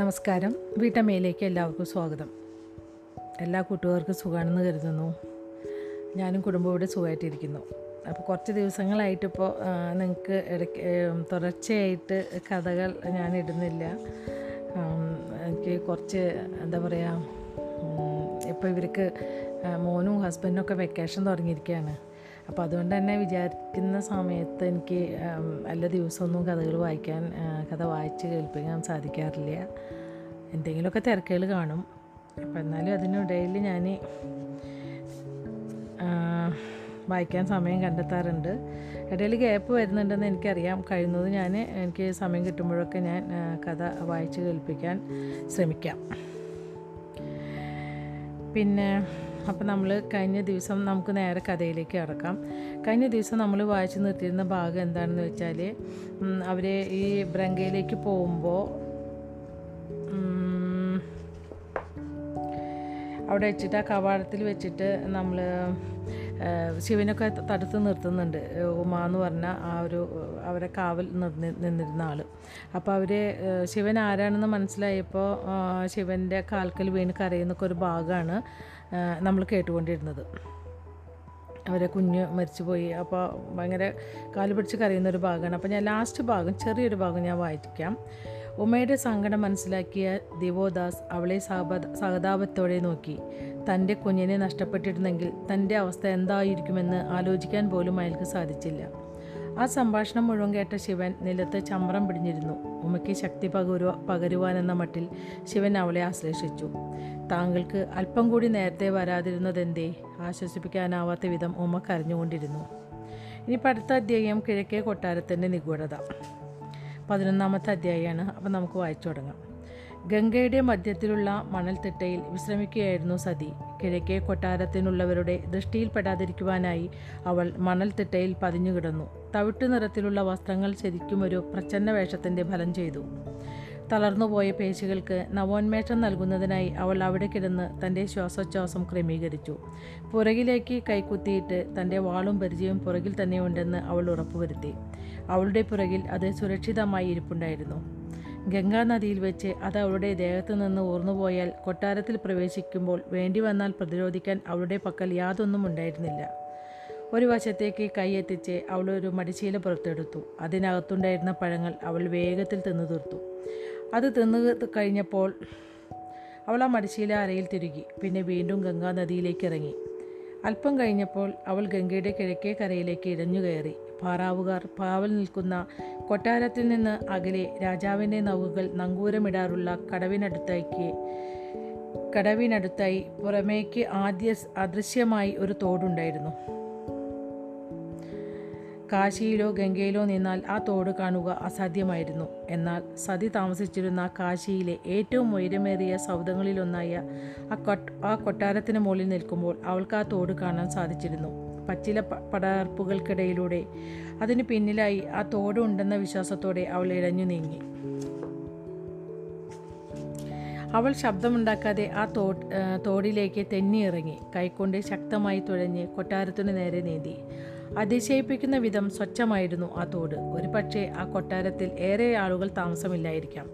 നമസ്കാരം. വീട്ടമ്മയിലേക്ക് എല്ലാവർക്കും സ്വാഗതം. എല്ലാ കൂട്ടുകാർക്കും സുഖമാണെന്ന് കരുതുന്നു. ഞാനും കുടുംബവും സുഖമായിട്ടിരിക്കുന്നു. അപ്പോൾ കുറച്ച് ദിവസങ്ങളായിട്ടിപ്പോൾ നിങ്ങൾക്ക് ഇടയ്ക്ക് തുടർച്ചയായിട്ട് കഥകൾ ഞാൻ ഇടുന്നില്ല. എനിക്ക് കുറച്ച് എന്താ പറയുക ഇപ്പോൾ ഇവർക്ക് മോനും ഹസ്ബൻഡും ഒക്കെ വെക്കേഷൻ തുടങ്ങിയിരിക്കുകയാണ്. അപ്പോൾ അതുകൊണ്ട് തന്നെ വിചാരിക്കുന്ന സമയത്ത് എനിക്ക് എല്ലാ ദിവസമൊന്നും കഥകൾ വായിക്കാൻ കഥ വായിച്ച് കേൾപ്പിക്കാൻ സാധിക്കാറില്ല. എന്തെങ്കിലുമൊക്കെ തിരക്കുകൾ കാണും. അപ്പോൾ എന്നാലും അതിനിടയിൽ ഞാൻ വായിക്കാൻ സമയം കണ്ടെത്താറുണ്ട്. ഇടയിൽ ഗ്യാപ്പ് വരുന്നുണ്ടെന്ന് എനിക്കറിയാം. കഴിയുന്നത് ഞാൻ എനിക്ക് സമയം കിട്ടുമ്പോഴൊക്കെ ഞാൻ കഥ വായിച്ച് കേൾപ്പിക്കാൻ ശ്രമിക്കാം. പിന്നെ അപ്പോൾ നമ്മൾ കഴിഞ്ഞ ദിവസം നമുക്ക് നേരെ കഥയിലേക്ക് കടക്കാം. കഴിഞ്ഞ ദിവസം നമ്മൾ വായിച്ചു നിർത്തിയിരുന്ന ഭാഗം എന്താണെന്ന് വെച്ചാൽ അവർ ഈ ബ്രങ്കയിലേക്ക് പോകുമ്പോൾ അവിടെ വെച്ചിട്ട് ആ കവാടത്തിൽ വെച്ചിട്ട് നമ്മൾ ശിവനൊക്കെ തടുത്ത് നിർത്തുന്നുണ്ട്. ഉമ എന്ന് പറഞ്ഞ ആ ഒരു അവരെ കാവൽ നിർന്നി നിന്നിരുന്ന ആൾ അപ്പോൾ അവർ ശിവൻ ആരാണെന്ന് മനസ്സിലായപ്പോൾ ശിവന്റെ കാൽക്കൽ വീണ് കരയുന്നൊക്കെ ഒരു ഭാഗമാണ്. നമ്മൾ കേട്ടുകൊണ്ടിരുന്നത്. അവരെ കുഞ്ഞ് മരിച്ചുപോയി. അപ്പോൾ ഭയങ്കര കാൽ പിടിച്ച് കരയുന്ന ഒരു ഭാഗമാണ്. അപ്പോൾ ഞാൻ ലാസ്റ്റ് ഭാഗം ചെറിയൊരു ഭാഗം ഞാൻ വായിക്കാം. ഉമയുടെ സങ്കടം മനസ്സിലാക്കിയ ദിവോദാസ് അവളെ സഹതാപത്തോടെ നോക്കി. തന്റെ കുഞ്ഞിനെ നഷ്ടപ്പെട്ടിരുന്നെങ്കിൽ തന്റെ അവസ്ഥ എന്തായിരിക്കുമെന്ന് ആലോചിക്കാൻ പോലും അയാൾക്ക് സാധിച്ചില്ല. ആ സംഭാഷണം മുഴുവൻ കേട്ട ശിവൻ നിലത്ത് ചമ്രം പിടിഞ്ഞിരുന്നു. ഉമയ്ക്ക് ശക്തി പകരു പകരുവാനെന്ന മട്ടിൽ ശിവൻ അവളെ ആശ്ലേഷിച്ചു. താങ്കൾക്ക് അല്പം കൂടി നേരത്തെ വരാതിരുന്നതെന്തേ? ആശ്വസിപ്പിക്കാനാവാത്ത വിധം ഉമ കരഞ്ഞുകൊണ്ടിരുന്നു. ഇനി അടുത്ത അധ്യായം കിഴക്കേ കൊട്ടാരത്തിന്റെ നിഗൂഢത. പതിനൊന്നാമത്തെ അധ്യായമാണ് അപ്പം നമുക്ക് വായിച്ചു തുടങ്ങാം. ഗംഗയുടെ മധ്യത്തിലുള്ള മണൽത്തിട്ടയിൽ വിശ്രമിക്കുകയായിരുന്നു സതി. കിഴക്കേ കൊട്ടാരത്തിനുള്ളവരുടെ ദൃഷ്ടിയിൽപ്പെടാതിരിക്കുവാനായി അവൾ മണൽത്തിട്ടയിൽ പതിഞ്ഞുകിടന്നു. തവിട്ടു നിറത്തിലുള്ള വസ്ത്രങ്ങൾ ശരിക്കും ഒരു പ്രച്ഛന്ന വേഷത്തിന്റെ ഫലം ചെയ്തു. തളർന്നുപോയ പേശികൾക്ക് നവോന്മേഷം നൽകുന്നതിനായി അവൾ അവിടെ കിടന്ന് തന്റെ ശ്വാസോച്ഛ്വാസം ക്രമീകരിച്ചു. പുറകിലേക്ക് കൈക്കുത്തിയിട്ട് തന്റെ വാളും പരിചയവും പുറകിൽ തന്നെയുണ്ടെന്ന് അവൾ ഉറപ്പുവരുത്തി. അവളുടെ പുറകിൽ അത് സുരക്ഷിതമായി ഇരിപ്പുണ്ടായിരുന്നു. ഗംഗാ നദിയിൽ വെച്ച് അത് അവളുടെ ദേഹത്തു നിന്ന് ഊർന്നുപോയാൽ കൊട്ടാരത്തിൽ പ്രവേശിക്കുമ്പോൾ വേണ്ടി വന്നാൽ പ്രതിരോധിക്കാൻ അവളുടെ പക്കൽ യാതൊന്നും ഉണ്ടായിരുന്നില്ല. ഒരു വശത്തേക്ക് കൈയെത്തിച്ച് അവൾ ഒരു മടിശീല പുറത്തെടുത്തു. അതിനകത്തുണ്ടായിരുന്ന പഴങ്ങൾ അവൾ വേഗത്തിൽ തിന്നു തീർത്തു. അത് തിന്നു കഴിഞ്ഞപ്പോൾ അവൾ ആ മടിശീല അരയിൽ തിരുകി. പിന്നെ വീണ്ടും ഗംഗാ നദിയിലേക്ക് ഇറങ്ങി. അല്പം കഴിഞ്ഞപ്പോൾ അവൾ ഗംഗയുടെ കിഴക്കേ കരയിലേക്ക് ഇഴഞ്ഞു കയറി പാറാവുകാർ പാവൽ നിൽക്കുന്ന കൊട്ടാരത്തിൽ നിന്ന് അകലെ രാജാവിന്റെ നൗകകൾ നങ്കൂരമിടാറുള്ള കടവിനടുത്തേക്ക് കടവിനടുത്തായി പുറമേക്ക് ആദ്യ അദൃശ്യമായി ഒരു തോടുണ്ടായിരുന്നു. കാശിയിലോ ഗംഗയിലോ നിന്നാൽ ആ തോട് കാണുക അസാധ്യമായിരുന്നു. എന്നാൽ സതി താമസിച്ചിരുന്ന കാശിയിലെ ഏറ്റവും ഉയരമേറിയ സൗധങ്ങളിലൊന്നായ ആ കൊട്ടാരത്തിന് മുകളിൽ നിൽക്കുമ്പോൾ അവൾക്ക് ആ തോട് കാണാൻ സാധിച്ചിരുന്നു. പച്ചില പടർപ്പുകൾക്കിടയിലൂടെ. അതിന് പിന്നിലായി ആ തോടുണ്ടെന്ന വിശ്വാസത്തോടെ അവൾ ഇഴഞ്ഞു നീങ്ങി. അവൾ ശബ്ദമുണ്ടാക്കാതെ ആ തോ തോടിലേക്ക് തെന്നിയിറങ്ങി. കൈക്കൊണ്ട് ശക്തമായി തുഴഞ്ഞ് കൊട്ടാരത്തിനു നേരെ നീന്തി. അതിശയിപ്പിക്കുന്ന വിധം സ്വച്ഛമായിരുന്നു ആ തോട്. ഒരു പക്ഷേ ആ കൊട്ടാരത്തിൽ ഏറെ ആളുകൾ താമസമില്ലായിരിക്കാം.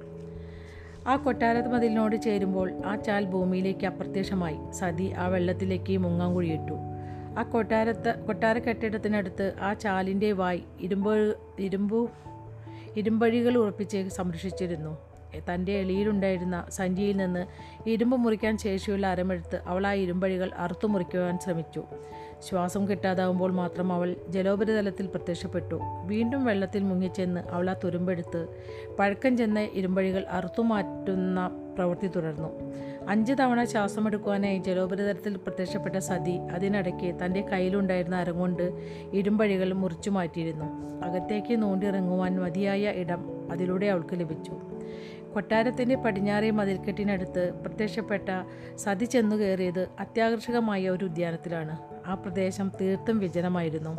ആ കൊട്ടാര മതിലിനോട് ചേരുമ്പോൾ ആ ചാൽ ഭൂമിയിലേക്ക് അപ്രത്യക്ഷമായി. സതി ആ വെള്ളത്തിലേക്ക് മുങ്ങാങ്കുഴിയിട്ടു ആ കൊട്ടാരത്ത് കൊട്ടാര കെട്ടിടത്തിനടുത്ത് ആ ചാലിന്റെ വായ് ഇരുമ്പ് ഇരുമ്പു ഇരുമ്പഴികൾ ഉറപ്പിച്ച് സംരക്ഷിച്ചിരുന്നു. തന്റെ എളിയിലുണ്ടായിരുന്ന സഞ്ചിയിൽ നിന്ന് ഇരുമ്പ് മുറിക്കാൻ ശേഷിയുള്ള അരമെടുത്ത് അവൾ ആ ഇരുമ്പഴികൾ അറുത്തു മുറിക്കുവാൻ ശ്രമിച്ചു. ശ്വാസം കിട്ടാതാവുമ്പോൾ മാത്രം അവൾ ജലോപരിതലത്തിൽ പ്രത്യക്ഷപ്പെട്ടു. വീണ്ടും വെള്ളത്തിൽ മുങ്ങിച്ചെന്ന് അവൾ ആ തുരുമ്പെടുത്ത് പഴക്കം ചെന്ന ഇരുമ്പഴികൾ അറുത്തു മാറ്റുന്ന പ്രവൃത്തി തുടർന്നു. അഞ്ച് തവണ ശ്വാസമെടുക്കുവാനായി ജലോപരിതലത്തിൽ പ്രത്യക്ഷപ്പെട്ട സതി അതിനിടയ്ക്ക് തന്റെ കയ്യിലുണ്ടായിരുന്ന അരങ്ങൊണ്ട് ഇരുമ്പഴികൾ മുറിച്ചു മാറ്റിയിരുന്നു. അകത്തേക്ക് നൂണ്ടിറങ്ങുവാൻ മതിയായ ഇടം അതിലൂടെ അവൾക്ക് ലഭിച്ചു. കൊട്ടാരത്തിന്റെ പടിഞ്ഞാറേ മതിൽക്കെട്ടിനടുത്ത് പ്രത്യക്ഷപ്പെട്ട സതി ചെന്നു കയറിയത് അത്യാകർഷകമായ ഒരു ഉദ്യാനത്തിലാണ്. ആ പ്രദേശം തീർത്തും വിജനമായിരുന്നു.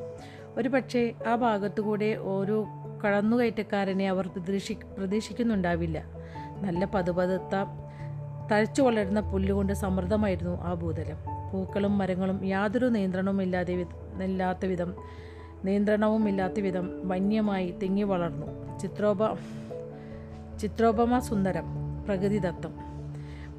ഒരു പക്ഷേ ആ ഭാഗത്തുകൂടെ ഓരോ കടന്നുകയറ്റക്കാരനെ അവർ പ്രതീക്ഷി പ്രതീക്ഷിക്കുന്നുണ്ടാവില്ല. നല്ല പതുപതുത്ത തഴച്ചു വളരുന്ന പുല്ലുകൊണ്ട് സമൃദ്ധമായിരുന്നു ആ ഭൂതലം. പൂക്കളും മരങ്ങളും യാതൊരു നിയന്ത്രണവും ഇല്ലാതെ വിധ- ഇല്ലാത്ത വിധം നിയന്ത്രണവും ഇല്ലാത്ത വിധം വന്യമായി തിങ്ങി വളർന്നു. ചിത്രോപ ചിത്രോപമ സുന്ദരം പ്രകൃതിദത്തം.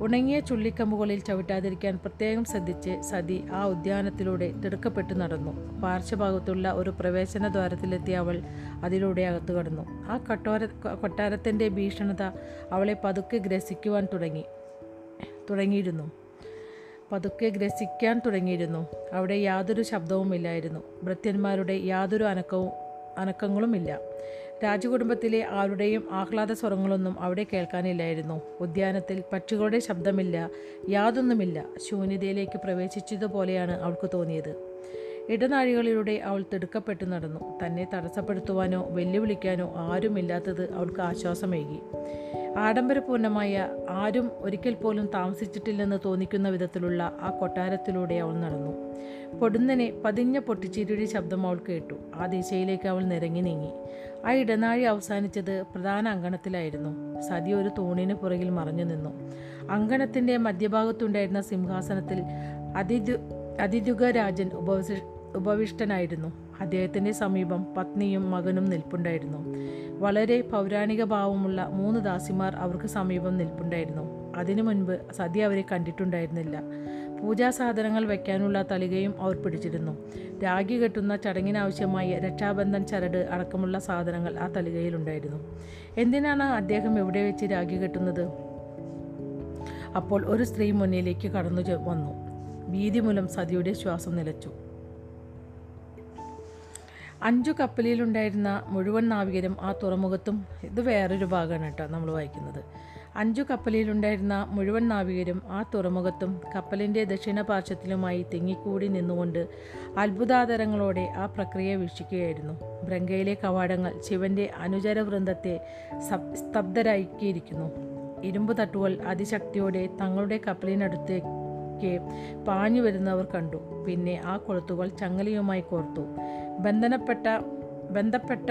ഉണങ്ങിയ ചുള്ളിക്കമ്പുകളിൽ ചവിട്ടാതിരിക്കാൻ പ്രത്യേകം ശ്രദ്ധിച്ച് സതി ആ ഉദ്യാനത്തിലൂടെ തിടുക്കപ്പെട്ടു നടന്നു. പാർശ്വഭാഗത്തുള്ള ഒരു പ്രവേശന ദ്വാരത്തിലെത്തിയ അവൾ അതിലൂടെ അകത്തു കടന്നു. ആ കട്ടോര കൊട്ടാരത്തിന്റെ ഭീഷണത അവളെ പതുക്കെ ഗ്രസിക്കുവാൻ തുടങ്ങി. തുടങ്ങിയിരുന്നു. പതുക്കെ ഗ്രസിക്കാൻ തുടങ്ങിയിരുന്നു. അവിടെ യാതൊരു ശബ്ദവുമില്ലായിരുന്നു. ഭൃത്യന്മാരുടെ യാതൊരു അനക്കവും അനക്കങ്ങളുമില്ല. രാജകുടുംബത്തിലെ ആരുടെയും ആഹ്ലാദ സ്വരങ്ങളൊന്നും അവിടെ കേൾക്കാനില്ലായിരുന്നു. ഉദ്യാനത്തിൽ പക്ഷികളുടെ ശബ്ദമില്ല യാതൊന്നുമില്ല. ശൂന്യതയിലേക്ക് പ്രവേശിച്ചതുപോലെയാണ് അവൾക്ക് തോന്നിയത്. ഇടനാഴികളിലൂടെ അവൾ തിടുക്കപ്പെട്ടു നടന്നു. തന്നെ തടസ്സപ്പെടുത്തുവാനോ വെല്ലുവിളിക്കാനോ ആരുമില്ലാത്തത് അവൾക്ക് ആശ്വാസമേകി. ആഡംബരപൂർണമായ ആരും ഒരിക്കൽ പോലും താമസിച്ചിട്ടില്ലെന്ന് തോന്നിക്കുന്ന വിധത്തിലുള്ള ആ കൊട്ടാരത്തിലൂടെ അവൾ നടന്നു. പൊടുന്നനെ പതിഞ്ഞ പൊട്ടിച്ചിരിയുടെ ശബ്ദം അവൾ കേട്ടു. ആ ദിശയിലേക്ക് അവൾ നിരങ്ങി നീങ്ങി. ആ ഇടനാഴി അവസാനിച്ചത് പ്രധാന അങ്കണത്തിലായിരുന്നു. സതി ഒരു തൂണിന് പുറകിൽ മറഞ്ഞു നിന്നു. അങ്കണത്തിന്റെ മധ്യഭാഗത്തുണ്ടായിരുന്ന സിംഹാസനത്തിൽ അതിഥു അതിഥുഗരാജൻ ഉപവിശ ഉപവിഷ്ടനായിരുന്നു. അദ്ദേഹത്തിന്റെ സമീപം പത്നിയും മകനും നിൽപ്പുണ്ടായിരുന്നു. വളരെ പൗരാണിക ഭാവമുള്ള മൂന്ന് ദാസിമാർ അവർക്ക് സമീപം നിൽപ്പുണ്ടായിരുന്നു. അതിനു മുൻപ് സതി അവരെ കണ്ടിട്ടുണ്ടായിരുന്നില്ല. പൂജാ സാധനങ്ങൾ വയ്ക്കാനുള്ള തളികയും അവർ പിടിച്ചിരുന്നു. രാഗി കെട്ടുന്ന ചടങ്ങിനാവശ്യമായ രക്ഷാബന്ധൻ ചരട് അടക്കമുള്ള സാധനങ്ങൾ ആ തളികയിലുണ്ടായിരുന്നു എന്തിനാണ് അദ്ദേഹം എവിടെ വെച്ച് രാഗി കെട്ടുന്നത്? അപ്പോൾ ഒരു സ്ത്രീ മുന്നിലേക്ക് കടന്നു വന്നു. ഭീതി മൂലം സതിയുടെ ശ്വാസം നിലച്ചു. അഞ്ചു കപ്പലിലുണ്ടായിരുന്ന മുഴുവൻ നാവികരും ആ തുറമുഖത്തും ഇത് വേറൊരു ഭാഗമാണ് കേട്ടോ നമ്മൾ വായിക്കുന്നത്. അഞ്ചു കപ്പലിലുണ്ടായിരുന്ന മുഴുവൻ നാവികരും ആ തുറമുഖത്തും കപ്പലിന്റെ ദക്ഷിണ പാർശ്വത്തിലുമായി തിങ്ങിക്കൂടി നിന്നുകൊണ്ട് അത്ഭുതാതരങ്ങളോടെ ആ പ്രക്രിയ വീക്ഷിക്കുകയായിരുന്നു. ബ്രങ്കയിലെ കവാടങ്ങൾ ശിവന്റെ അനുചര വൃന്ദത്തെ സ്തബ്ധരാക്കിയിരിക്കുന്നു. ഇരുമ്പ് തട്ടുകൾ അതിശക്തിയോടെ തങ്ങളുടെ കപ്പലിനടുത്തേക്ക് പാഞ്ഞു വരുന്നവർ കണ്ടു. പിന്നെ ആ കൊളുത്തുകൾ ചങ്ങലയുമായി കോർത്തു. ബന്ധനപ്പെട്ട ബന്ധപ്പെട്ട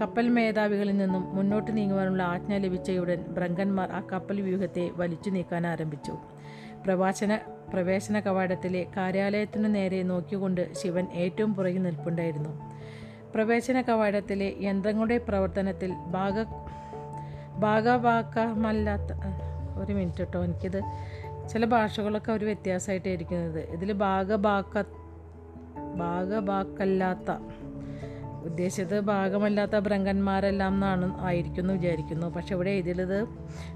കപ്പൽ മേധാവികളിൽ നിന്നും മുന്നോട്ട് നീങ്ങുവാനുള്ള ആജ്ഞ ലഭിച്ചയുടൻ ബ്രങ്കന്മാർ ആ കപ്പൽ വ്യൂഹത്തെ വലിച്ചു നീക്കാൻ ആരംഭിച്ചു. പ്രവാചന പ്രവേശന കവാടത്തിലെ കാര്യാലയത്തിനു നേരെ നോക്കിക്കൊണ്ട് ശിവൻ ഏറ്റവും പുറകിൽ നിൽപ്പുണ്ടായിരുന്നു. പ്രവേശന കവാടത്തിലെ യന്ത്രങ്ങളുടെ പ്രവർത്തനത്തിൽ ഭാഗ ഭാഗവാക്കമല്ലാത്ത ഒരു മിനിറ്റ് കേട്ടോ എനിക്കിത് ചില ഭാഷകളൊക്കെ ഒരു വ്യത്യാസമായിട്ടായിരിക്കുന്നത് ഇതിൽ ഭാഗഭാക്ക ഭാഗഭാക്കല്ലാത്ത ഉദ്ദേശിച്ചത് ഭാഗമല്ലാത്ത ഭ്രങ്കന്മാരെല്ലാം എന്നാണ് ആയിരിക്കുന്നു വിചാരിക്കുന്നു. പക്ഷെ ഇവിടെ എഴുതിയത്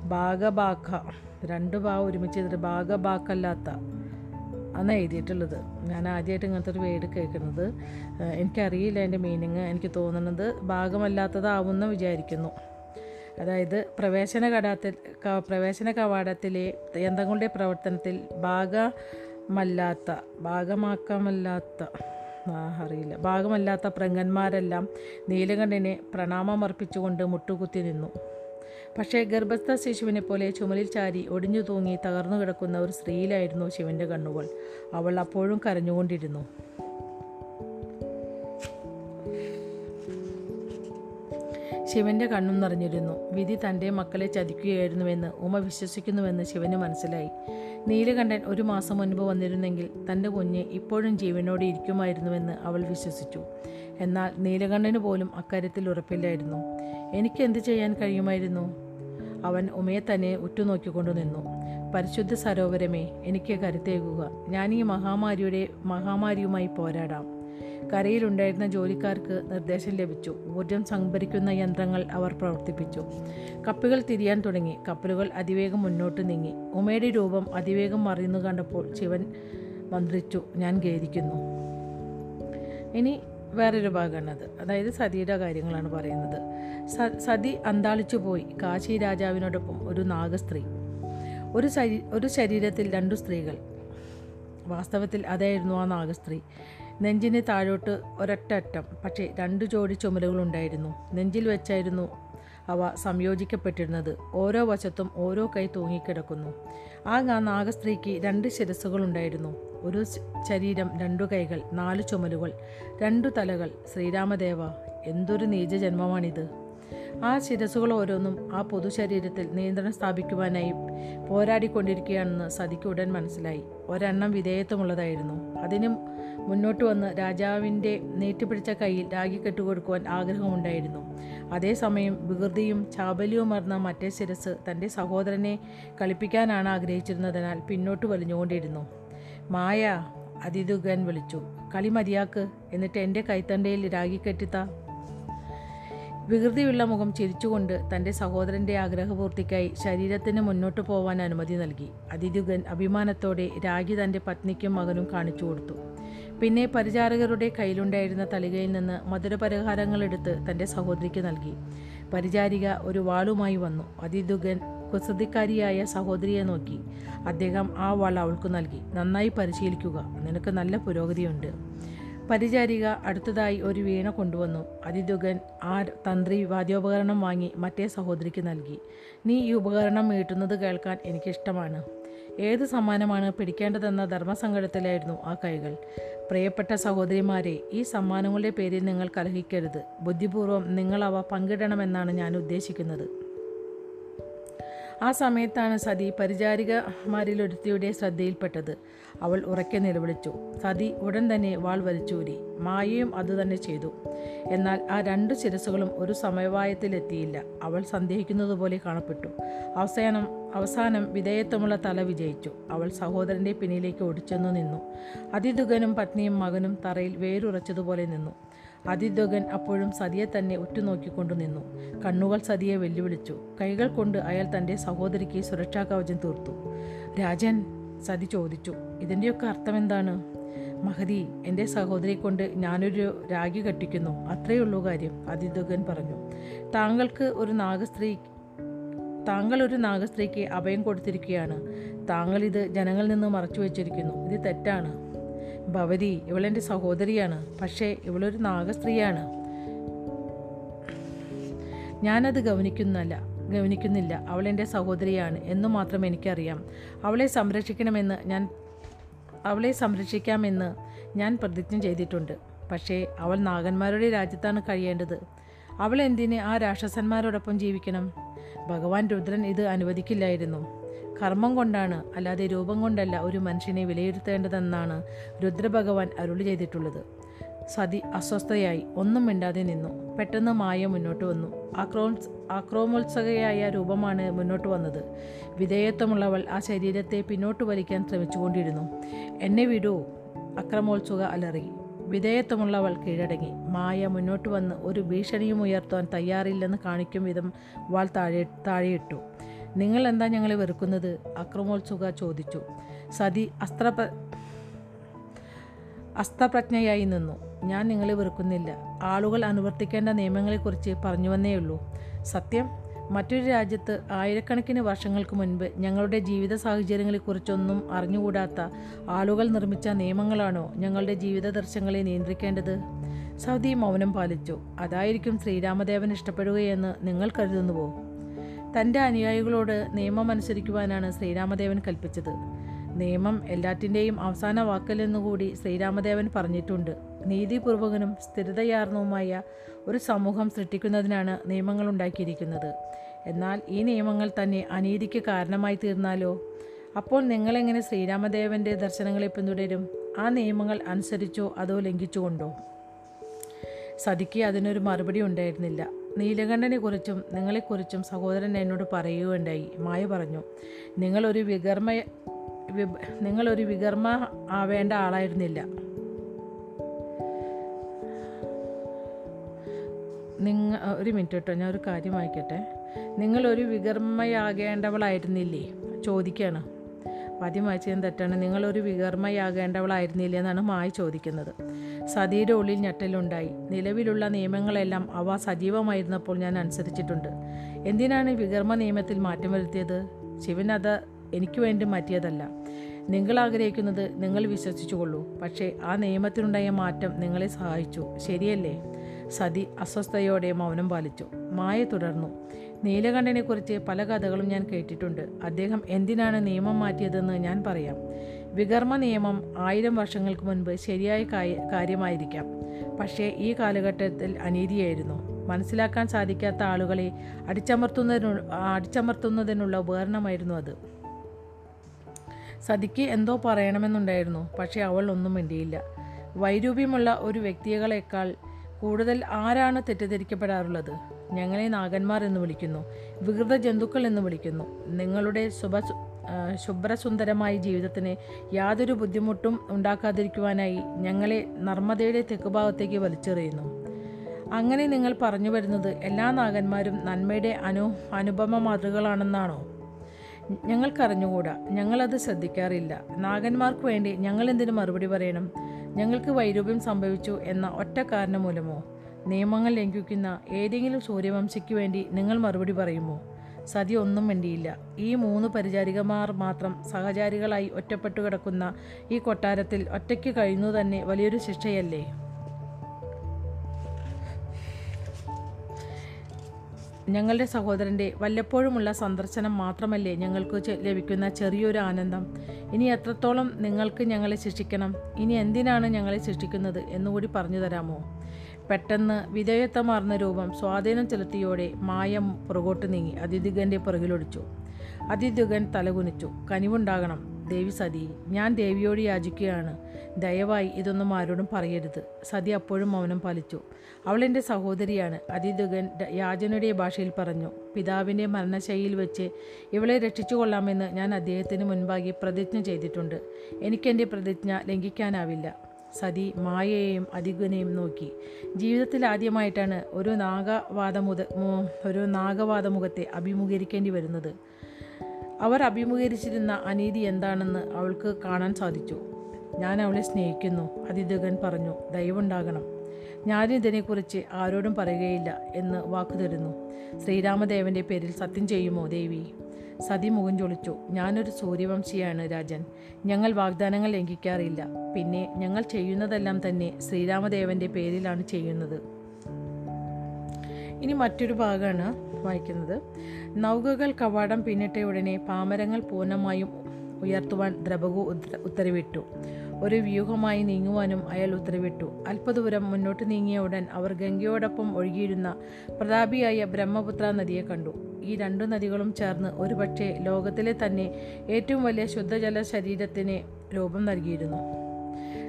ഭാഗഭാക്ക രണ്ട് ഭാഗം ഒരുമിച്ച് ചെയ്തിട്ട് ഭാഗഭാക്കല്ലാത്ത അന്ന് എഴുതിയിട്ടുള്ളത്. ഞാൻ ആദ്യമായിട്ട് ഇങ്ങനത്തെ ഒരു വേർഡ് കേൾക്കുന്നത്. എനിക്കറിയില്ല അതിന്റെ മീനിങ്. എനിക്ക് തോന്നുന്നത് ഭാഗമല്ലാത്തതാവുമെന്ന് വിചാരിക്കുന്നു. അതായത് പ്രവേശന കടാത്തിൽ പ്രവേശന കവാടത്തിലെ യന്ത്രങ്ങളുടെ പ്രവർത്തനത്തിൽ ഭാഗമല്ലാത്ത ഭാഗമാക്കാമല്ലാത്ത അറിയില്ല. ഭാഗമല്ലാത്ത പ്രങ്കന്മാരെല്ലാം നീലകണ്ഠനെ പ്രണാമമർപ്പിച്ചുകൊണ്ട് മുട്ടുകുത്തി നിന്നു. പക്ഷേ ഗർഭസ്ഥ ശിശുവിനെ പോലെ ചുമലിൽ ചാരി ഒടിഞ്ഞു തൂങ്ങി തകർന്നു കിടക്കുന്ന ഒരു സ്ത്രീയിലായിരുന്നു ശിവന്റെ കണ്ണുകൾ. അവൾ അപ്പോഴും കരഞ്ഞുകൊണ്ടിരുന്നു. ശിവന്റെ കണ്ണും നിറഞ്ഞിരുന്നു. വിധി തന്റെ മക്കളെ ചതിക്കുകയായിരുന്നുവെന്ന് ഉമ വിശ്വസിക്കുന്നുവെന്ന് ശിവന് മനസ്സിലായി. നീലകണ്ഠൻ ഒരു മാസം മുൻപ് വന്നിരുന്നെങ്കിൽ തന്റെ കുഞ്ഞ് ഇപ്പോഴും ജീവനോടെ ഇരിക്കുമായിരുന്നുവെന്ന് അവൾ വിശ്വസിച്ചു. എന്നാൽ നീലകണ്ഠന് പോലും അക്കാര്യത്തിൽ ഉറപ്പില്ലായിരുന്നു. എനിക്ക് എന്ത് ചെയ്യാൻ കഴിയുമായിരുന്നു? അവൻ ഉമയെ തന്നെ ഉറ്റുനോക്കിക്കൊണ്ടു നിന്നു. പരിശുദ്ധ സരോവരമേ എനിക്ക് കരുത്തേകുക. ഞാൻ ഈ മഹാമാരിയുടെ മഹാമാരിയുമായി പോരാടാം. കരയിലുണ്ടായിരുന്ന ജോലിക്കാർക്ക് നിർദ്ദേശം ലഭിച്ചു. ഊർജം സംഭരിക്കുന്ന യന്ത്രങ്ങൾ അവർ പ്രവർത്തിപ്പിച്ചു. കപ്പുകൾ തിരിയാൻ തുടങ്ങി. കപ്പലുകൾ അതിവേഗം മുന്നോട്ട് നീങ്ങി. ഉമയുടെ രൂപം അതിവേഗം മറിയുന്നു കണ്ടപ്പോൾ ശിവൻ മന്ത്രിച്ചു ഞാൻ ഖേദിക്കുന്നു. ഇനി വേറൊരു ഭാഗമാണത് അതായത് സതിയുടെ കാര്യങ്ങളാണ് പറയുന്നത്. സതി അന്താളിച്ചു പോയി. കാശി രാജാവിനോടൊപ്പം ഒരു നാഗസ്ത്രീ. ഒരു ശരീ ഒരു ശരീരത്തിൽ രണ്ടു സ്ത്രീകൾ. വാസ്തവത്തിൽ അതായിരുന്നു ആ നാഗസ്ത്രീ. നെഞ്ചിന് താഴോട്ട് ഒരൊറ്റ അറ്റം പക്ഷേ രണ്ട് ജോഡി ചുമലുകളുണ്ടായിരുന്നു. നെഞ്ചിൽ വെച്ചായിരുന്നു അവ സംയോജിക്കപ്പെട്ടിരുന്നത്. ഓരോ വശത്തും ഓരോ കൈ തൂങ്ങിക്കിടക്കുന്നു. ആ നാഗസ്ത്രീക്ക് രണ്ട് ശിരസ്സുകളുണ്ടായിരുന്നു. ഒരു ശരീരം രണ്ടു കൈകൾ നാല് ചുമലുകൾ രണ്ടു തലകൾ. ശ്രീരാമദേവ എന്തൊരു നീച ജന്മമാണിത് ആ ശിരസുകൾ ഓരോന്നും ആ പൊതുശരീരത്തിൽ നിയന്ത്രണം സ്ഥാപിക്കുവാനായി പോരാടിക്കൊണ്ടിരിക്കുകയാണെന്ന് സതിക്ക് ഉടൻ മനസ്സിലായി. ഒരെണ്ണം വിധേയത്വമുള്ളതായിരുന്നു. അതിനും മുന്നോട്ട് വന്ന് രാജാവിന്റെ നീട്ടിപ്പിടിച്ച കയ്യിൽ രാഗി കെട്ടുകൊടുക്കുവാൻ ആഗ്രഹമുണ്ടായിരുന്നു. അതേസമയം വികൃതിയും ചാബല്യവുമർന്ന മറ്റേ ശിരസ് തന്റെ സഹോദരനെ കളിപ്പിക്കാനാണ് ആഗ്രഹിച്ചിരുന്നതിനാൽ പിന്നോട്ട് വലിഞ്ഞുകൊണ്ടിരുന്നു. മായ അതിദുഗൻ വിളിച്ചു. കളി മതിയാക്ക്. എന്നിട്ട് എന്റെ കൈത്തണ്ടയിൽ രാഗി കെട്ടിത്താ വികൃതിയുള്ള മുഖം ചിരിച്ചുകൊണ്ട് തന്റെ സഹോദരന്റെ ആഗ്രഹപൂർത്തിക്കായി ശരീരത്തിന് മുന്നോട്ട് പോവാൻ അനുമതി നൽകി. അതിഥുകൻ അഭിമാനത്തോടെ രാഗി തന്റെ പത്നിക്കും മകനും കാണിച്ചു കൊടുത്തു. പിന്നെ പരിചാരകരുടെ കയ്യിലുണ്ടായിരുന്ന തളികയിൽ നിന്ന് മധുരപലഹാരങ്ങൾ എടുത്ത് തന്റെ സഹോദരിക്ക് നൽകി. പരിചാരിക ഒരു വാളുമായി വന്നു. അതിഥുകൻ കുസൃതിക്കാരിയായ സഹോദരിയെ നോക്കി. അദ്ദേഹം ആ വാൾ അവൾക്ക് നൽകി. നന്നായി പരിശീലിക്കുക. നിനക്ക് നല്ല പുരോഗതിയുണ്ട്. പരിചാരിക അടുത്തതായി ഒരു വീണ കൊണ്ടുവന്നു. അതിഥുകൻ ആ തന്ത്രി വാദ്യോപകരണം വാങ്ങി മറ്റേ സഹോദരിക്ക് നൽകി. നീ ഈ ഉപകരണം മീട്ടുന്നത് കേൾക്കാൻ എനിക്കിഷ്ടമാണ്. ഏത് സമ്മാനമാണ് പിടിക്കേണ്ടതെന്ന ധർമ്മസങ്കടത്തിലായിരുന്നു ആ കൈകൾ. പ്രിയപ്പെട്ട സഹോദരിമാരെ ഈ സമ്മാനങ്ങളുടെ പേരിൽ നിങ്ങൾ കലഹിക്കരുത്. ബുദ്ധിപൂർവം നിങ്ങൾ അവ പങ്കിടണമെന്നാണ് ഞാൻ ഉദ്ദേശിക്കുന്നത്. ആ സമയത്താണ് സതി പരിചാരികമാരിലൊരുത്തിയുടെ ശ്രദ്ധയിൽപ്പെട്ടത്. അവൾ ഉറക്കെ നിലവിളിച്ചു. സതി ഉടൻ തന്നെ വാൾ വലിച്ചൂരി. മായയും അതുതന്നെ ചെയ്തു. എന്നാൽ ആ രണ്ട് ശിരസുകളും ഒരു സമവായത്തിലെത്തിയില്ല. അവൾ സന്ദേഹിക്കുന്നത് പോലെ കാണപ്പെട്ടു. അവസാനം അവസാനം വിധേയത്വമുള്ള തല വിജയിച്ചു. അവൾ സഹോദരന്റെ പിന്നിലേക്ക് ഓടിച്ചെന്നു നിന്നു. അതിദുഗനും പത്നിയും മകനും തറയിൽ വേരുറച്ചതുപോലെ നിന്നു. അതിദുഗൻ അപ്പോഴും സതിയെ തന്നെ ഉറ്റുനോക്കിക്കൊണ്ടു നിന്നു. കണ്ണുകൾ സതിയെ വെല്ലുവിളിച്ചു. കൈകൾ കൊണ്ട് അയാൾ തന്റെ സഹോദരിക്ക് സുരക്ഷാ കവചം തീർത്തു. രാജൻ സതി ചോദിച്ചു. ഇതിന്റെയൊക്കെ അർത്ഥം എന്താണ് മഹതി എന്റെ സഹോദരിയെ കൊണ്ട് ഞാനൊരു രാഗി കെട്ടിക്കുന്നു. അത്രയുള്ളൂ കാര്യം അതിദുഗൻ പറഞ്ഞു. താങ്കൾക്ക് ഒരു നാഗസ്ത്രീ താങ്കൾ ഒരു നാഗസ്ത്രീക്ക് അഭയം കൊടുത്തിരിക്കുകയാണ്. താങ്കൾ ഇത് ജനങ്ങളിൽ നിന്ന് മറച്ചു വച്ചിരിക്കുന്നു. ഇത് തെറ്റാണ്. ഭവതി ഇവളെന്റെ സഹോദരിയാണ്. പക്ഷേ ഇവളൊരു നാഗസ്ത്രീയാണ്. ഞാനത് ഗവനിക്കുന്നല്ല ഗവനിക്കുന്നില്ല. അവൾ എന്റെ സഹോദരിയാണ് എന്നു മാത്രം എനിക്കറിയാം. അവളെ സംരക്ഷിക്കണമെന്ന് ഞാൻ അവളെ സംരക്ഷിക്കാമെന്ന് ഞാൻ പ്രതിജ്ഞ ചെയ്തിട്ടുണ്ട്. പക്ഷേ അവൾ നാഗന്മാരുടെ രാജ്യത്താണ് കഴിയേണ്ടത്. അവൾ എന്തിന് ആ രാക്ഷസന്മാരോടൊപ്പം ജീവിക്കണം? ഭഗവാൻ രുദ്രൻ ഇത് അനുവദിക്കില്ലായിരുന്നു. കർമ്മം കൊണ്ടാണ് അല്ലാതെ രൂപം കൊണ്ടല്ല ഒരു മനുഷ്യനെ വിലയിരുത്തേണ്ടതെന്നാണ് രുദ്രഭഗവാൻ അരുളി ചെയ്തിട്ടുള്ളത്. സതി അസ്വസ്ഥയായി. ഒന്നും മിണ്ടാതെ നിന്നു. പെട്ടെന്ന് മായ മുന്നോട്ട് വന്നു. ആക്രോ ആക്രോമോത്സകയായ രൂപമാണ് മുന്നോട്ട് വന്നത്. വിധേയത്വമുള്ളവൾ ആ ശരീരത്തെ പിന്നോട്ട് വലിക്കാൻ ശ്രമിച്ചുകൊണ്ടിരുന്നു. എന്നെ വിടൂ. അക്രമോത്സുക അലറി. വിധേയത്വമുള്ളവൾ കീഴടങ്ങി. മായ മുന്നോട്ട് വന്ന് ഒരു ഭീഷണിയും ഉയർത്താൻ തയ്യാറില്ലെന്ന് കാണിക്കും വിധം വാൾ താഴെ താഴെയിട്ടു. നിങ്ങൾ എന്താ ഞങ്ങളെ വെറുക്കുന്നത്? അക്രമോത്സുക ചോദിച്ചു. സതി അസ്ത്ര അസ്ത്രപ്രജ്ഞയായി നിന്നു. ഞാൻ നിങ്ങളെ വെറുക്കുന്നില്ല. ആളുകൾ അനുവർത്തിക്കേണ്ട നിയമങ്ങളെക്കുറിച്ച് പറഞ്ഞു വന്നേയുള്ളൂ സത്യം മറ്റൊരു രാജ്യത്ത് ആയിരക്കണക്കിന് വർഷങ്ങൾക്ക് മുൻപ് ഞങ്ങളുടെ ജീവിത സാഹചര്യങ്ങളെക്കുറിച്ചൊന്നും അറിഞ്ഞുകൂടാത്ത ആളുകൾ നിർമ്മിച്ച നിയമങ്ങളാണോ ഞങ്ങളുടെ ജീവിത ദർശനങ്ങളെ നിയന്ത്രിക്കേണ്ടത്? സൗദി മൗനം പാലിച്ചു. അതായിരിക്കും ശ്രീരാമദേവൻ ഇഷ്ടപ്പെടുകയെന്ന് നിങ്ങൾ കരുതുന്നുവോ? തന്റെ അനുയായികളോട് നിയമം അനുസരിക്കുവാനാണ് ശ്രീരാമദേവൻ കൽപ്പിച്ചത്. നിയമം എല്ലാറ്റിന്റെയും അവസാന വാക്കലെന്നുകൂടി ശ്രീരാമദേവൻ പറഞ്ഞിട്ടുണ്ട്. നീതിപൂർവകനും സ്ഥിരതയാർന്നവുമായ ഒരു സമൂഹം സൃഷ്ടിക്കുന്നതിനാണ് നിയമങ്ങൾ ഉണ്ടാക്കിയിരിക്കുന്നത് എന്നാൽ ഈ നിയമങ്ങൾ തന്നെ അനീതിക്ക് കാരണമായി തീർന്നാലോ? അപ്പോൾ നിങ്ങളെങ്ങനെ ശ്രീരാമദേവന്റെ ദർശനങ്ങളെ പിന്തുടരും? ആ നിയമങ്ങൾ അനുസരിച്ചോ അതോ ലംഘിച്ചുകൊണ്ടോ? സതിക്ക് അതിനൊരു മറുപടി ഉണ്ടായിരുന്നില്ല. നീലകണ്ഠനെക്കുറിച്ചും നിങ്ങളെക്കുറിച്ചും സഹോദരൻ എന്നോട് പറയുകയുണ്ടായി. മായ പറഞ്ഞു നിങ്ങളൊരു വികർമ്മ നിങ്ങളൊരു വികർമ്മ ആവേണ്ട ആളായിരുന്നില്ല. നിങ്ങ ഒരു മിനിറ്റ് കേട്ടോ ഞാൻ ഒരു കാര്യം വായിക്കട്ടെ. നിങ്ങളൊരു വികർമ്മയാകേണ്ടവളായിരുന്നില്ലേ? ചോദിക്കുകയാണ് ആദ്യം വായിച്ചത് തെറ്റാണ്? നിങ്ങളൊരു വികർമ്മയാകേണ്ടവളായിരുന്നില്ലേ എന്നാണ് മായി ചോദിക്കുന്നത്. സതിയുടെ ഉള്ളിൽ ഞെട്ടലുണ്ടായി. നിലവിലുള്ള നിയമങ്ങളെല്ലാം അവ സജീവമായിരുന്നപ്പോൾ ഞാൻ അനുസരിച്ചിട്ടുണ്ട്. എന്തിനാണ് വികർമ്മ നിയമത്തിൽ മാറ്റം വരുത്തിയത്? ശിവൻ അത് എനിക്ക് വേണ്ടി മാറ്റിയതല്ല. നിങ്ങൾ ആഗ്രഹിക്കുന്നത് നിങ്ങൾ വിശ്വസിച്ചുകൊള്ളൂ. പക്ഷേ ആ നിയമത്തിനുണ്ടായ മാറ്റം നിങ്ങളെ സഹായിച്ചു. ശരിയല്ലേ? സതി അസ്വസ്ഥയോടെ മൗനം പാലിച്ചു. മായ തുടർന്നു. നീലകണ്ഠനെക്കുറിച്ച് പല കഥകളും ഞാൻ കേട്ടിട്ടുണ്ട്. അദ്ദേഹം എന്തിനാണ് നിയമം മാറ്റിയതെന്ന് ഞാൻ പറയാം. വികർമ്മ നിയമം ആയിരം വർഷങ്ങൾക്ക് മുൻപ് ശരിയായ കാര്യമായിരിക്കാം. പക്ഷേ ഈ കാലഘട്ടത്തിൽ അനീതിയായിരുന്നു. മനസ്സിലാക്കാൻ സാധിക്കാത്ത ആളുകളെ അടിച്ചമർത്തുന്നതിനു അടിച്ചമർത്തുന്നതിനുള്ള ഉപകരണമായിരുന്നു അത്. സതിക്ക് എന്തോ പറയണമെന്നുണ്ടായിരുന്നു. പക്ഷേ അവൾ ഒന്നും മിണ്ടിയില്ല. വൈരൂപ്യമുള്ള ഒരു വ്യക്തികളെക്കാൾ കൂടുതൽ ആരാണ് തെറ്റിദ്ധരിക്കപ്പെടാറുള്ളത്? ഞങ്ങളെ നാഗന്മാർ എന്ന് വിളിക്കുന്നു. വികൃത ജന്തുക്കൾ എന്ന് വിളിക്കുന്നു. നിങ്ങളുടെ ശുഭ ശുഭ്രസുന്ദരമായ ജീവിതത്തിന് യാതൊരു ബുദ്ധിമുട്ടും ഉണ്ടാക്കാതിരിക്കുവാനായി ഞങ്ങളെ നർമ്മദയുടെ തെക്കുഭാഗത്തേക്ക് വലിച്ചെറിയുന്നു. അങ്ങനെ നിങ്ങൾ പറഞ്ഞു വരുന്നത് എല്ലാ നാഗന്മാരും നന്മയുടെ അനു അനുപമ മാതൃകളാണെന്നാണോ? ഞങ്ങൾക്കറിഞ്ഞുകൂടാ. ഞങ്ങളത് ശ്രദ്ധിക്കാറില്ല. നാഗന്മാർക്ക് വേണ്ടി ഞങ്ങൾ എന്തിനു മറുപടി പറയണം? ഞങ്ങൾക്ക് വൈരൂപ്യം സംഭവിച്ചു എന്ന ഒറ്റ കാരണം മൂലമോ നിയമങ്ങൾ ലംഘിക്കുന്ന ഏതെങ്കിലും സൂര്യവംശയ്ക്ക് വേണ്ടി നിങ്ങൾ മറുപടി പറയുമോ? സതി ഒന്നും വേണ്ടിയില്ല ഈ മൂന്ന് പരിചാരികമാർ മാത്രം സഹചാരികളായി ഒറ്റപ്പെട്ടു കിടക്കുന്ന ഈ കൊട്ടാരത്തിൽ ഒറ്റയ്ക്ക് കഴിയുന്നു തന്നെ വലിയൊരു ശിക്ഷയല്ലേ? ഞങ്ങളുടെ സഹോദരന്റെ വല്ലപ്പോഴുമുള്ള സന്ദർശനം മാത്രമല്ലേ ഞങ്ങൾക്ക് ലഭിക്കുന്ന ചെറിയൊരു ആനന്ദം. ഇനി എത്രത്തോളം നിങ്ങൾക്ക് ഞങ്ങളെ ശിക്ഷിക്കണം? ഇനി എന്തിനാണ് ഞങ്ങളെ ശിക്ഷിക്കുന്നത് എന്നുകൂടി പറഞ്ഞു തരാമോ? പെട്ടെന്ന് വിധേയത്വമാർന്ന രൂപം സ്വാധീനം ചെലുത്തിയോടെ മായം പുറകോട്ട് നീങ്ങി. അതിഥികന്റെ പുറകിലൊടിച്ചു. അതിഥികൻ തലകുനിച്ചു. കനിവുണ്ടാകണം. ദേവി സതി ഞാൻ ദേവിയോട് യാചിക്കുകയാണ്. ദയവായി ഇതൊന്നും ആരോടും പറയരുത്. സതി അപ്പോഴും മൗനം പാലിച്ചു. അവൾ എന്റെ സഹോദരിയാണ്. അതിഥുകൻ യാചനയുടെ ഭാഷയിൽ പറഞ്ഞു പിതാവിന്റെ മരണശൈലിയിൽ വെച്ച് ഇവളെ രക്ഷിച്ചു കൊള്ളാമെന്ന് ഞാൻ അദ്ദേഹത്തിന് മുൻപാകെ പ്രതിജ്ഞ ചെയ്തിട്ടുണ്ട്. എനിക്കെന്റെ പ്രതിജ്ഞ ലംഘിക്കാനാവില്ല. സതി മായയെയും അതിഗുനെയും നോക്കി. ജീവിതത്തിൽ ആദ്യമായിട്ടാണ് ഒരു നാഗവാദമുത ഒരു നാഗവാദമുഖത്തെ അഭിമുഖീകരിക്കേണ്ടി വരുന്നത്. അവർ അഭിമുഖീകരിച്ചിരുന്ന അനീതി എന്താണെന്ന് അവൾക്ക് കാണാൻ സാധിച്ചു. ഞാൻ അവളെ സ്നേഹിക്കുന്നു അതിഥകൻ പറഞ്ഞു ദയവുണ്ടാകണം ഞാനിതിനെക്കുറിച്ച് ആരോടും പറയുകയില്ല എന്ന് വാക്കു തരുന്നു. ശ്രീരാമദേവന്റെ പേരിൽ സത്യം ചെയ്യുമോ ദേവി? സതി മുഖം ചൊളിച്ചു. ഞാനൊരു സൂര്യവംശിയാണ് രാജൻ. ഞങ്ങൾ വാഗ്ദാനങ്ങൾ ലംഘിക്കാറില്ല. പിന്നെ ഞങ്ങൾ ചെയ്യുന്നതെല്ലാം തന്നെ ശ്രീരാമദേവന്റെ പേരിലാണ് ചെയ്യുന്നത്. ഇനി മറ്റൊരു ഭാഗമാണ് വായിക്കുന്നത്. നൗകകൾ കവാടം പിന്നിട്ട ഉടനെ പാമരങ്ങൾ പൂർണമായും ഉയർത്തുവാൻ ദ്രബകു ഉത്തര- ഉത്തരവിട്ടു. ഒരു വ്യൂഹമായി നീങ്ങുവാനും അയാൾ ഉത്തരവിട്ടു. അല്പദൂരം മുന്നോട്ട് നീങ്ങിയ ഉടൻ അവർ ഗംഗയോടൊപ്പം ഒഴുകിയിരുന്ന പ്രതാപിയായ ബ്രഹ്മപുത്ര നദിയെ കണ്ടു. ഈ രണ്ടു നദികളും ചേർന്ന് ഒരുപക്ഷെ ലോകത്തിലെ തന്നെ ഏറ്റവും വലിയ ശുദ്ധജല ശരീരത്തിന് രൂപം നൽകിയിരുന്നു.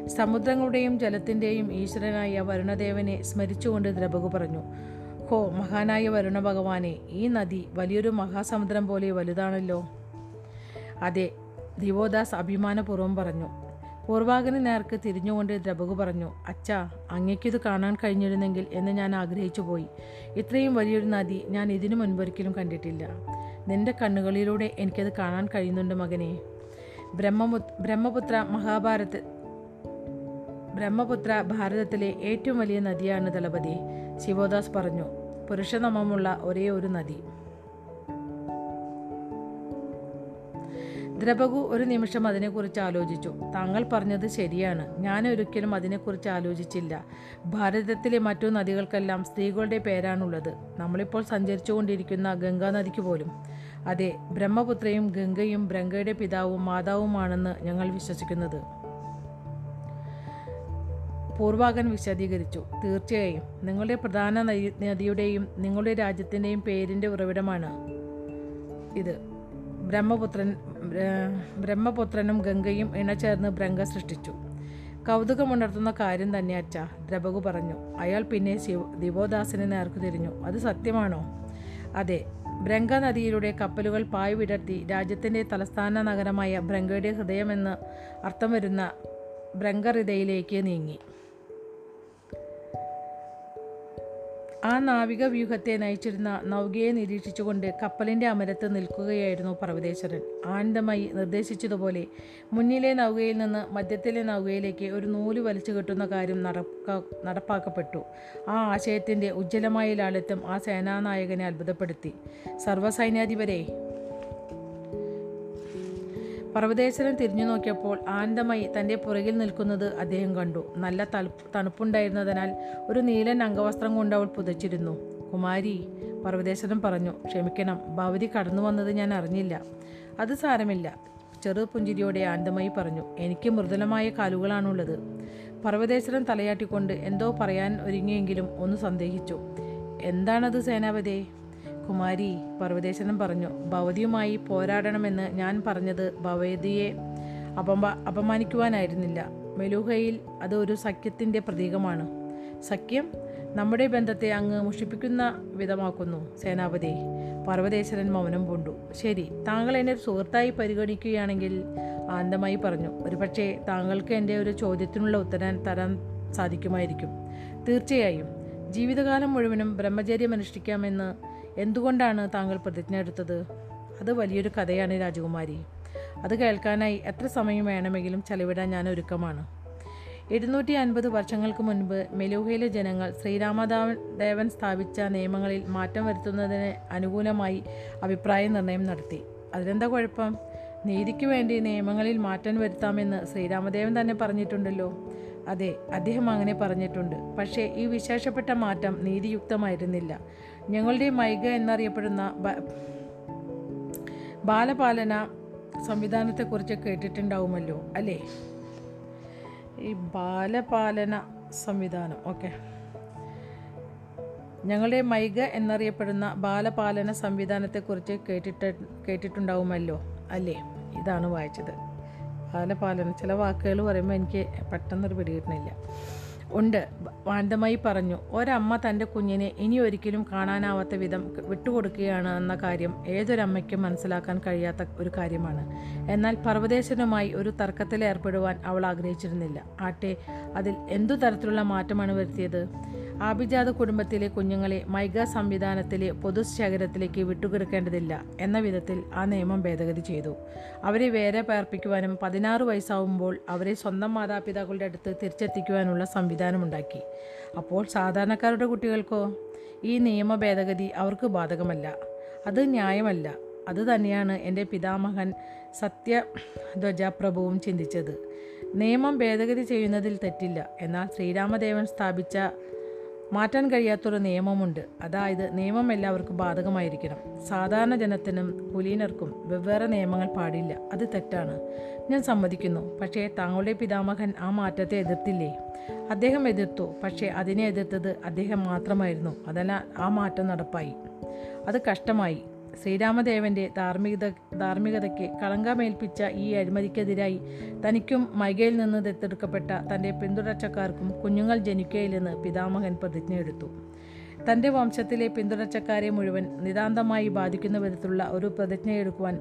സമുദ്രങ്ങളുടെയും ജലത്തിന്റെയും ഈശ്വരനായ വരുണദേവനെ സ്മരിച്ചുകൊണ്ട് ദ്രബകു പറഞ്ഞു ഹോ മഹാനായ വരുണ ഭഗവാനെ ഈ നദി വലിയൊരു മഹാസമുദ്രം പോലെ വലുതാണല്ലോ. അതെ ദിവോദാസ് അഭിമാനപൂർവം പറഞ്ഞു. പൂർവാകന് നേർക്ക് തിരിഞ്ഞുകൊണ്ട് ദ്രബകു പറഞ്ഞു അച്ഛാ അങ്ങേക്കിത് കാണാൻ കഴിഞ്ഞിരുന്നെങ്കിൽ എന്ന് ഞാൻ ആഗ്രഹിച്ചു പോയി. ഇത്രയും വലിയൊരു നദി ഞാൻ ഇതിനു മുൻപൊരിക്കലും കണ്ടിട്ടില്ല. നിന്റെ കണ്ണുകളിലൂടെ എനിക്കത് കാണാൻ കഴിയുന്നുണ്ട് മകനെ. ബ്രഹ്മപു ബ്രഹ്മപുത്ര മഹാഭാരത ബ്രഹ്മപുത്ര ഭാരതത്തിലെ ഏറ്റവും വലിയ നദിയാണ് ദളപതി ശിവദാസ് പറഞ്ഞു. പുരുഷനമമുള്ള ഒരേ ഒരു നദി. ദ്രപകു ഒരു നിമിഷം അതിനെക്കുറിച്ച് ആലോചിച്ചു. താങ്കൾ പറഞ്ഞത് ശരിയാണ്. ഞാൻ ഒരിക്കലും അതിനെക്കുറിച്ച് ആലോചിച്ചില്ല. ഭാരതത്തിലെ മറ്റു നദികൾക്കെല്ലാം സ്ത്രീകളുടെ പേരാണുള്ളത്. നമ്മളിപ്പോൾ സഞ്ചരിച്ചുകൊണ്ടിരിക്കുന്ന ഗംഗാ നദിക്ക് പോലും. അതെ ബ്രഹ്മപുത്രയും ഗംഗയും ബ്രംഗയുടെ പിതാവും മാതാവുമാണെന്ന് ഞങ്ങൾ വിശ്വസിക്കുന്നത്. പൂർവാകൻ വിശദീകരിച്ചു. തീർച്ചയായും നിങ്ങളുടെ പ്രധാന നദി- നദിയുടെയും നിങ്ങളുടെ രാജ്യത്തിന്റെയും പേരിന്റെ ഉറവിടമാണ് ഇത്. ബ്രഹ്മപുത്രൻ ബ്രഹ്മപുത്രനും ഗംഗയും ഇണചേർന്ന് ബ്രംഗ സൃഷ്ടിച്ചു. കൗതുകമുണർത്തുന്ന കാര്യം തന്നെ അച്ഛ ദ്രബകു പറഞ്ഞു. അയാൾ പിന്നെ ശിവ ദിവോദാസിനെ നേർക്കു തിരിഞ്ഞു. അത് സത്യമാണോ? അതെ. ബ്രംഗ നദിയിലൂടെ കപ്പലുകൾ പായ് വിടർത്തി രാജ്യത്തിന്റെ തലസ്ഥാന നഗരമായ ബ്രംഗയുടെ ഹൃദയമെന്ന് അർത്ഥം വരുന്ന ബ്രംഗഹൃദയിലേക്ക് നീങ്ങി. ആ നാവിക വ്യൂഹത്തെ നയിച്ചിരുന്ന നൗകയെ നിരീക്ഷിച്ചുകൊണ്ട് കപ്പലിന്റെ അമരത്ത് നിൽക്കുകയായിരുന്നു പർവതേശ്വരൻ. ആനന്ദമായി നിർദ്ദേശിച്ചതുപോലെ മുന്നിലെ നൗകയിൽ നിന്ന് മധ്യത്തിലെ നൗകയിലേക്ക് ഒരു നൂൽ വലിച്ചു കെട്ടുന്ന കാര്യം നടക്ക നടപ്പാക്കപ്പെട്ടു. ആ ആശയത്തിന്റെ ഉജ്ജ്വലമായ ലാളിത്യം ആ സേനാനായകനെ അത്ഭുതപ്പെടുത്തി. സർവസൈന്യാധിപരെ പർവതേശ്വരൻ തിരിഞ്ഞു നോക്കിയപ്പോൾ ആനന്ദമായി തന്റെ പുറകിൽ നിൽക്കുന്നത് അദ്ദേഹം കണ്ടു. നല്ല തണുപ്പ് തണുപ്പുണ്ടായിരുന്നതിനാൽ ഒരു നീലൻ അംഗവസ്ത്രം കൊണ്ട് അവൾ പുതച്ചിരുന്നു. കുമാരി പർവതേശ്വരൻ പറഞ്ഞു ക്ഷമിക്കണം ഭവതി കടന്നു വന്നത് ഞാൻ അറിഞ്ഞില്ല. അത് സാരമില്ല ചെറു പുഞ്ചിരിയോടെ ആനന്ദമായി പറഞ്ഞു. എനിക്ക് മൃദുലമായ കാലുകളാണുള്ളത്. പർവതേശ്വരൻ തലയാട്ടിക്കൊണ്ട് എന്തോ പറയാൻ ഒരുങ്ങിയെങ്കിലും ഒന്ന് സന്ദേഹിച്ചു. എന്താണത് സേനാപതി? കുമാരി പർവതേശ്വരൻ പറഞ്ഞു ഭവതിയുമായി പോരാടണമെന്ന് ഞാൻ പറഞ്ഞത് ഭവതിയെ അപമ അപമാനിക്കുവാനായിരുന്നില്ല. മെലൂഹയിൽ അത് ഒരു സഖ്യത്തിന്റെ പ്രതീകമാണ്. സഖ്യം നമ്മുടെ ബന്ധത്തെ അങ്ങ് മുഷിപ്പിക്കുന്ന വിധമാക്കുന്നു സേനാപതി. പർവതേശ്വരൻ മൗനം പൂണ്ടു. ശരി താങ്കൾ എന്നെ ഒരു സുഹൃത്തായി പരിഗണിക്കുകയാണെങ്കിൽ ആനന്ദമായി പറഞ്ഞു. ഒരുപക്ഷെ താങ്കൾക്ക് എന്റെ ഒരു ചോദ്യത്തിനുള്ള ഉത്തരം തരാൻ സാധിക്കുമായിരിക്കും. തീർച്ചയായും ജീവിതകാലം മുഴുവനും ബ്രഹ്മചര്യം അനുഷ്ഠിക്കാമെന്ന് എന്തുകൊണ്ടാണ് താങ്കൾ പ്രതിജ്ഞ എടുത്തത്? അത് വലിയൊരു കഥയാണ് രാജകുമാരി. അത് കേൾക്കാനായി എത്ര സമയം വേണമെങ്കിലും ചെലവിടാൻ ഞാൻ ഒരുക്കമാണ്. എഴുന്നൂറ്റി അൻപത് വർഷങ്ങൾക്ക് മുൻപ് മെലൂഹയിലെ ജനങ്ങൾ ശ്രീരാമദേവൻ ദേവൻ സ്ഥാപിച്ച നിയമങ്ങളിൽ മാറ്റം വരുത്തുന്നതിന് അനുകൂലമായി അഭിപ്രായ നിർണയം നടത്തി. അതിലെന്താ കുഴപ്പം? നീതിക്ക് വേണ്ടി നിയമങ്ങളിൽ മാറ്റം വരുത്താമെന്ന് ശ്രീരാമദേവൻ തന്നെ പറഞ്ഞിട്ടുണ്ടല്ലോ. അതെ അദ്ദേഹം അങ്ങനെ പറഞ്ഞിട്ടുണ്ട്. പക്ഷേ ഈ വിശേഷപ്പെട്ട മാറ്റം നീതിയുക്തമായിരുന്നില്ല. ഞങ്ങളുടെ മൈഗ എന്നറിയപ്പെടുന്ന ബാലപാലന സംവിധാനത്തെക്കുറിച്ച് കേട്ടിട്ടുണ്ടാവുമല്ലോ അല്ലേ? ഈ ബാലപാലന സംവിധാനം ഓക്കെ. ഞങ്ങളുടെ മൈഗ എന്നറിയപ്പെടുന്ന ബാലപാലന സംവിധാനത്തെക്കുറിച്ച് കേട്ടിട്ട് കേട്ടിട്ടുണ്ടാവുമല്ലോ അല്ലേ? ഇതാണ് വായിച്ചത്. ബാലപാലന ചില വാക്കുകൾ പറയുമ്പോൾ എനിക്ക് പെട്ടെന്നൊരു പിടികിട്ടണില്ല ഉണ്ട്. വാന്തമായി പറഞ്ഞു ഒരമ്മ തന്റെ കുഞ്ഞിനെ ഇനി ഒരിക്കലും കാണാനാവാത്ത വിധം വിട്ടുകൊടുക്കുകയാണ് എന്ന കാര്യം ഏതൊരമ്മയ്ക്കും മനസ്സിലാക്കാൻ കഴിയാത്ത ഒരു കാര്യമാണ്. എന്നാൽ പർവതേശനുമായി ഒരു തർക്കത്തിൽ ഏർപ്പെടുവാൻ അവൾ ആഗ്രഹിച്ചിരുന്നില്ല. ആട്ടെ അതിൽ എന്തു തരത്തിലുള്ള മാറ്റമാണ് വരുത്തിയത്? ആഭിജാത കുടുംബത്തിലെ കുഞ്ഞുങ്ങളെ മൈഗ സംവിധാനത്തിലെ പൊതുശേഖരത്തിലേക്ക് വിട്ടുകിടക്കേണ്ടതില്ല എന്ന വിധത്തിൽ ആ നിയമം ഭേദഗതി ചെയ്തു. അവരെ വേറെ പാർപ്പിക്കുവാനും പതിനാറ് വയസ്സാവുമ്പോൾ അവരെ സ്വന്തം മാതാപിതാക്കളുടെ അടുത്ത് തിരിച്ചെത്തിക്കുവാനുള്ള സംവിധാനമുണ്ടാക്കി. അപ്പോൾ സാധാരണക്കാരുടെ കുട്ടികൾക്കോ? ഈ നിയമ ഭേദഗതി അവർക്ക് ബാധകമല്ല. അത് ന്യായമല്ല. അത് തന്നെയാണ് എന്റെ പിതാമഹൻ സത്യധ്വജ പ്രഭുവും ചിന്തിച്ചത്. നിയമം ഭേദഗതി ചെയ്യുന്നതിൽ തെറ്റില്ല. എന്നാൽ ശ്രീരാമദേവൻ സ്ഥാപിച്ച മാറ്റാൻ കഴിയാത്തൊരു നിയമമുണ്ട്. അതായത് നിയമം എല്ലാവർക്കും ബാധകമായിരിക്കണം. സാധാരണ ജനത്തിനും കുലീനർക്കും വെവ്വേറെ നിയമങ്ങൾ പാടില്ല. അത് തെറ്റാണ്. ഞാൻ സമ്മതിക്കുന്നു. പക്ഷേ താങ്കളുടെ പിതാമഹൻ ആ മാറ്റത്തെ എതിർത്തില്ലേ? അദ്ദേഹം എതിർത്തു. പക്ഷേ അതിനെ എതിർത്തത് അദ്ദേഹം മാത്രമായിരുന്നു. അതിനാൽ ആ മാറ്റം നടപ്പായി. അത് കഷ്ടമായി. ശ്രീരാമദേവന്റെ ധാർമ്മികത ധാർമ്മികതയ്ക്ക് കളങ്കമേൽപ്പിച്ച ഈ അഴിമതിക്കെതിരായി തനിക്കും മൈകയിൽ നിന്ന് ദത്തെടുക്കപ്പെട്ട തന്റെ പിന്തുടർച്ചക്കാർക്കും കുഞ്ഞുങ്ങൾ ജനിക്കയില്ലെന്ന് പിതാമഹൻ പ്രതിജ്ഞയെടുത്തു തന്റെ വംശത്തിലെ പിന്തുടർച്ചക്കാരെ മുഴുവൻ നിതാന്തമായി ബാധിക്കുന്ന വിധത്തിലുള്ള ഒരു പ്രതിജ്ഞയെടുക്കുവാൻ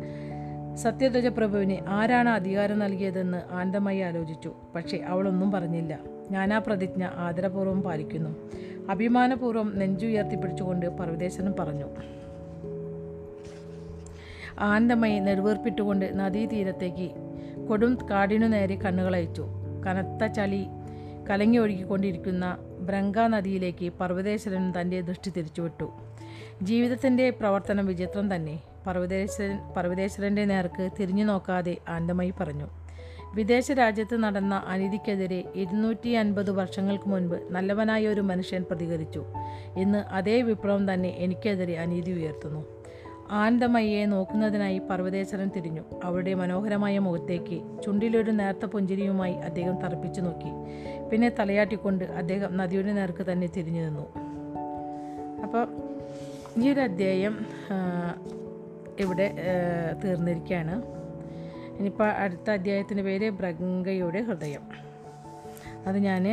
സത്യധ്വജ പ്രഭുവിന് ആരാണ് അധികാരം നൽകിയതെന്ന് ആനന്ദമായി ആലോചിച്ചു. പക്ഷേ അവളൊന്നും പറഞ്ഞില്ല. ആ പ്രതിജ്ഞ ആദരപൂർവം പാലിക്കുന്നു. അഭിമാനപൂർവം നെഞ്ചുയർത്തിപ്പിടിച്ചുകൊണ്ട് പർവതേശ്വരൻ പറഞ്ഞു. ആനന്ദമയി നെടുവേർപ്പിട്ടുകൊണ്ട് നദീതീരത്തേക്ക് കൊടും കാടിനു നേരെ കണ്ണുകളയച്ചു കനത്ത ചളി കലങ്ങി ഒഴുകിക്കൊണ്ടിരിക്കുന്ന ബ്രങ്ക നദിയിലേക്ക് പർവതേശ്വരൻ തന്റെ ദൃഷ്ടി തിരിച്ചുവിട്ടു. ജീവിതത്തിന്റെ പ്രവർത്തനം വിചിത്രം തന്നെ. പർവതേശ്വരൻ പർവതേശ്വരന്റെ നേർക്ക് തിരിഞ്ഞു നോക്കാതെ ആനന്ദമയി പറഞ്ഞു. വിദേശ രാജ്യത്ത് നടന്ന അനീതിക്കെതിരെ ഇരുന്നൂറ്റി അൻപത് വർഷങ്ങൾക്ക് മുൻപ് നല്ലവനായ ഒരു മനുഷ്യൻ പ്രതികരിച്ചു. ഇന്ന് അതേ വിപ്ലവം തന്നെ എനിക്കെതിരെ അനീതി ഉയർത്തുന്നു. ആനന്ദമയ്യെ നോക്കുന്നതിനായി പർവതേശ്വരൻ തിരിഞ്ഞു. അവളുടെ മനോഹരമായ മുഖത്തേക്ക് ചുണ്ടിലൊരു നേർത്ത പുഞ്ചിരിയുമായി അദ്ദേഹം തറപ്പിച്ചു നോക്കി. പിന്നെ തലയാട്ടിക്കൊണ്ട് അദ്ദേഹം നദിയുടെ നേർക്ക് തന്നെ തിരിഞ്ഞു നിന്നു. അപ്പോൾ ഈ ഒരു അധ്യായം ഇവിടെ തീർന്നിരിക്കുകയാണ്. ഇനിയിപ്പോൾ അടുത്ത അധ്യായത്തിന്റെ പേര് ബ്രംഗയുടെ ഹൃദയം. അത് ഞാൻ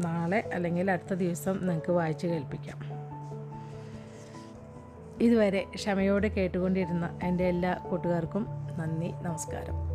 നാളെ അല്ലെങ്കിൽ അടുത്ത ദിവസം നിങ്ങൾക്ക് വായിച്ച് കേൾപ്പിക്കാം. ഇതുവരെ ക്ഷമയോടെ കേട്ടുകൊണ്ടിരുന്ന എന്റെ എല്ലാ കൂട്ടുകാർക്കും നന്ദി നമസ്കാരം.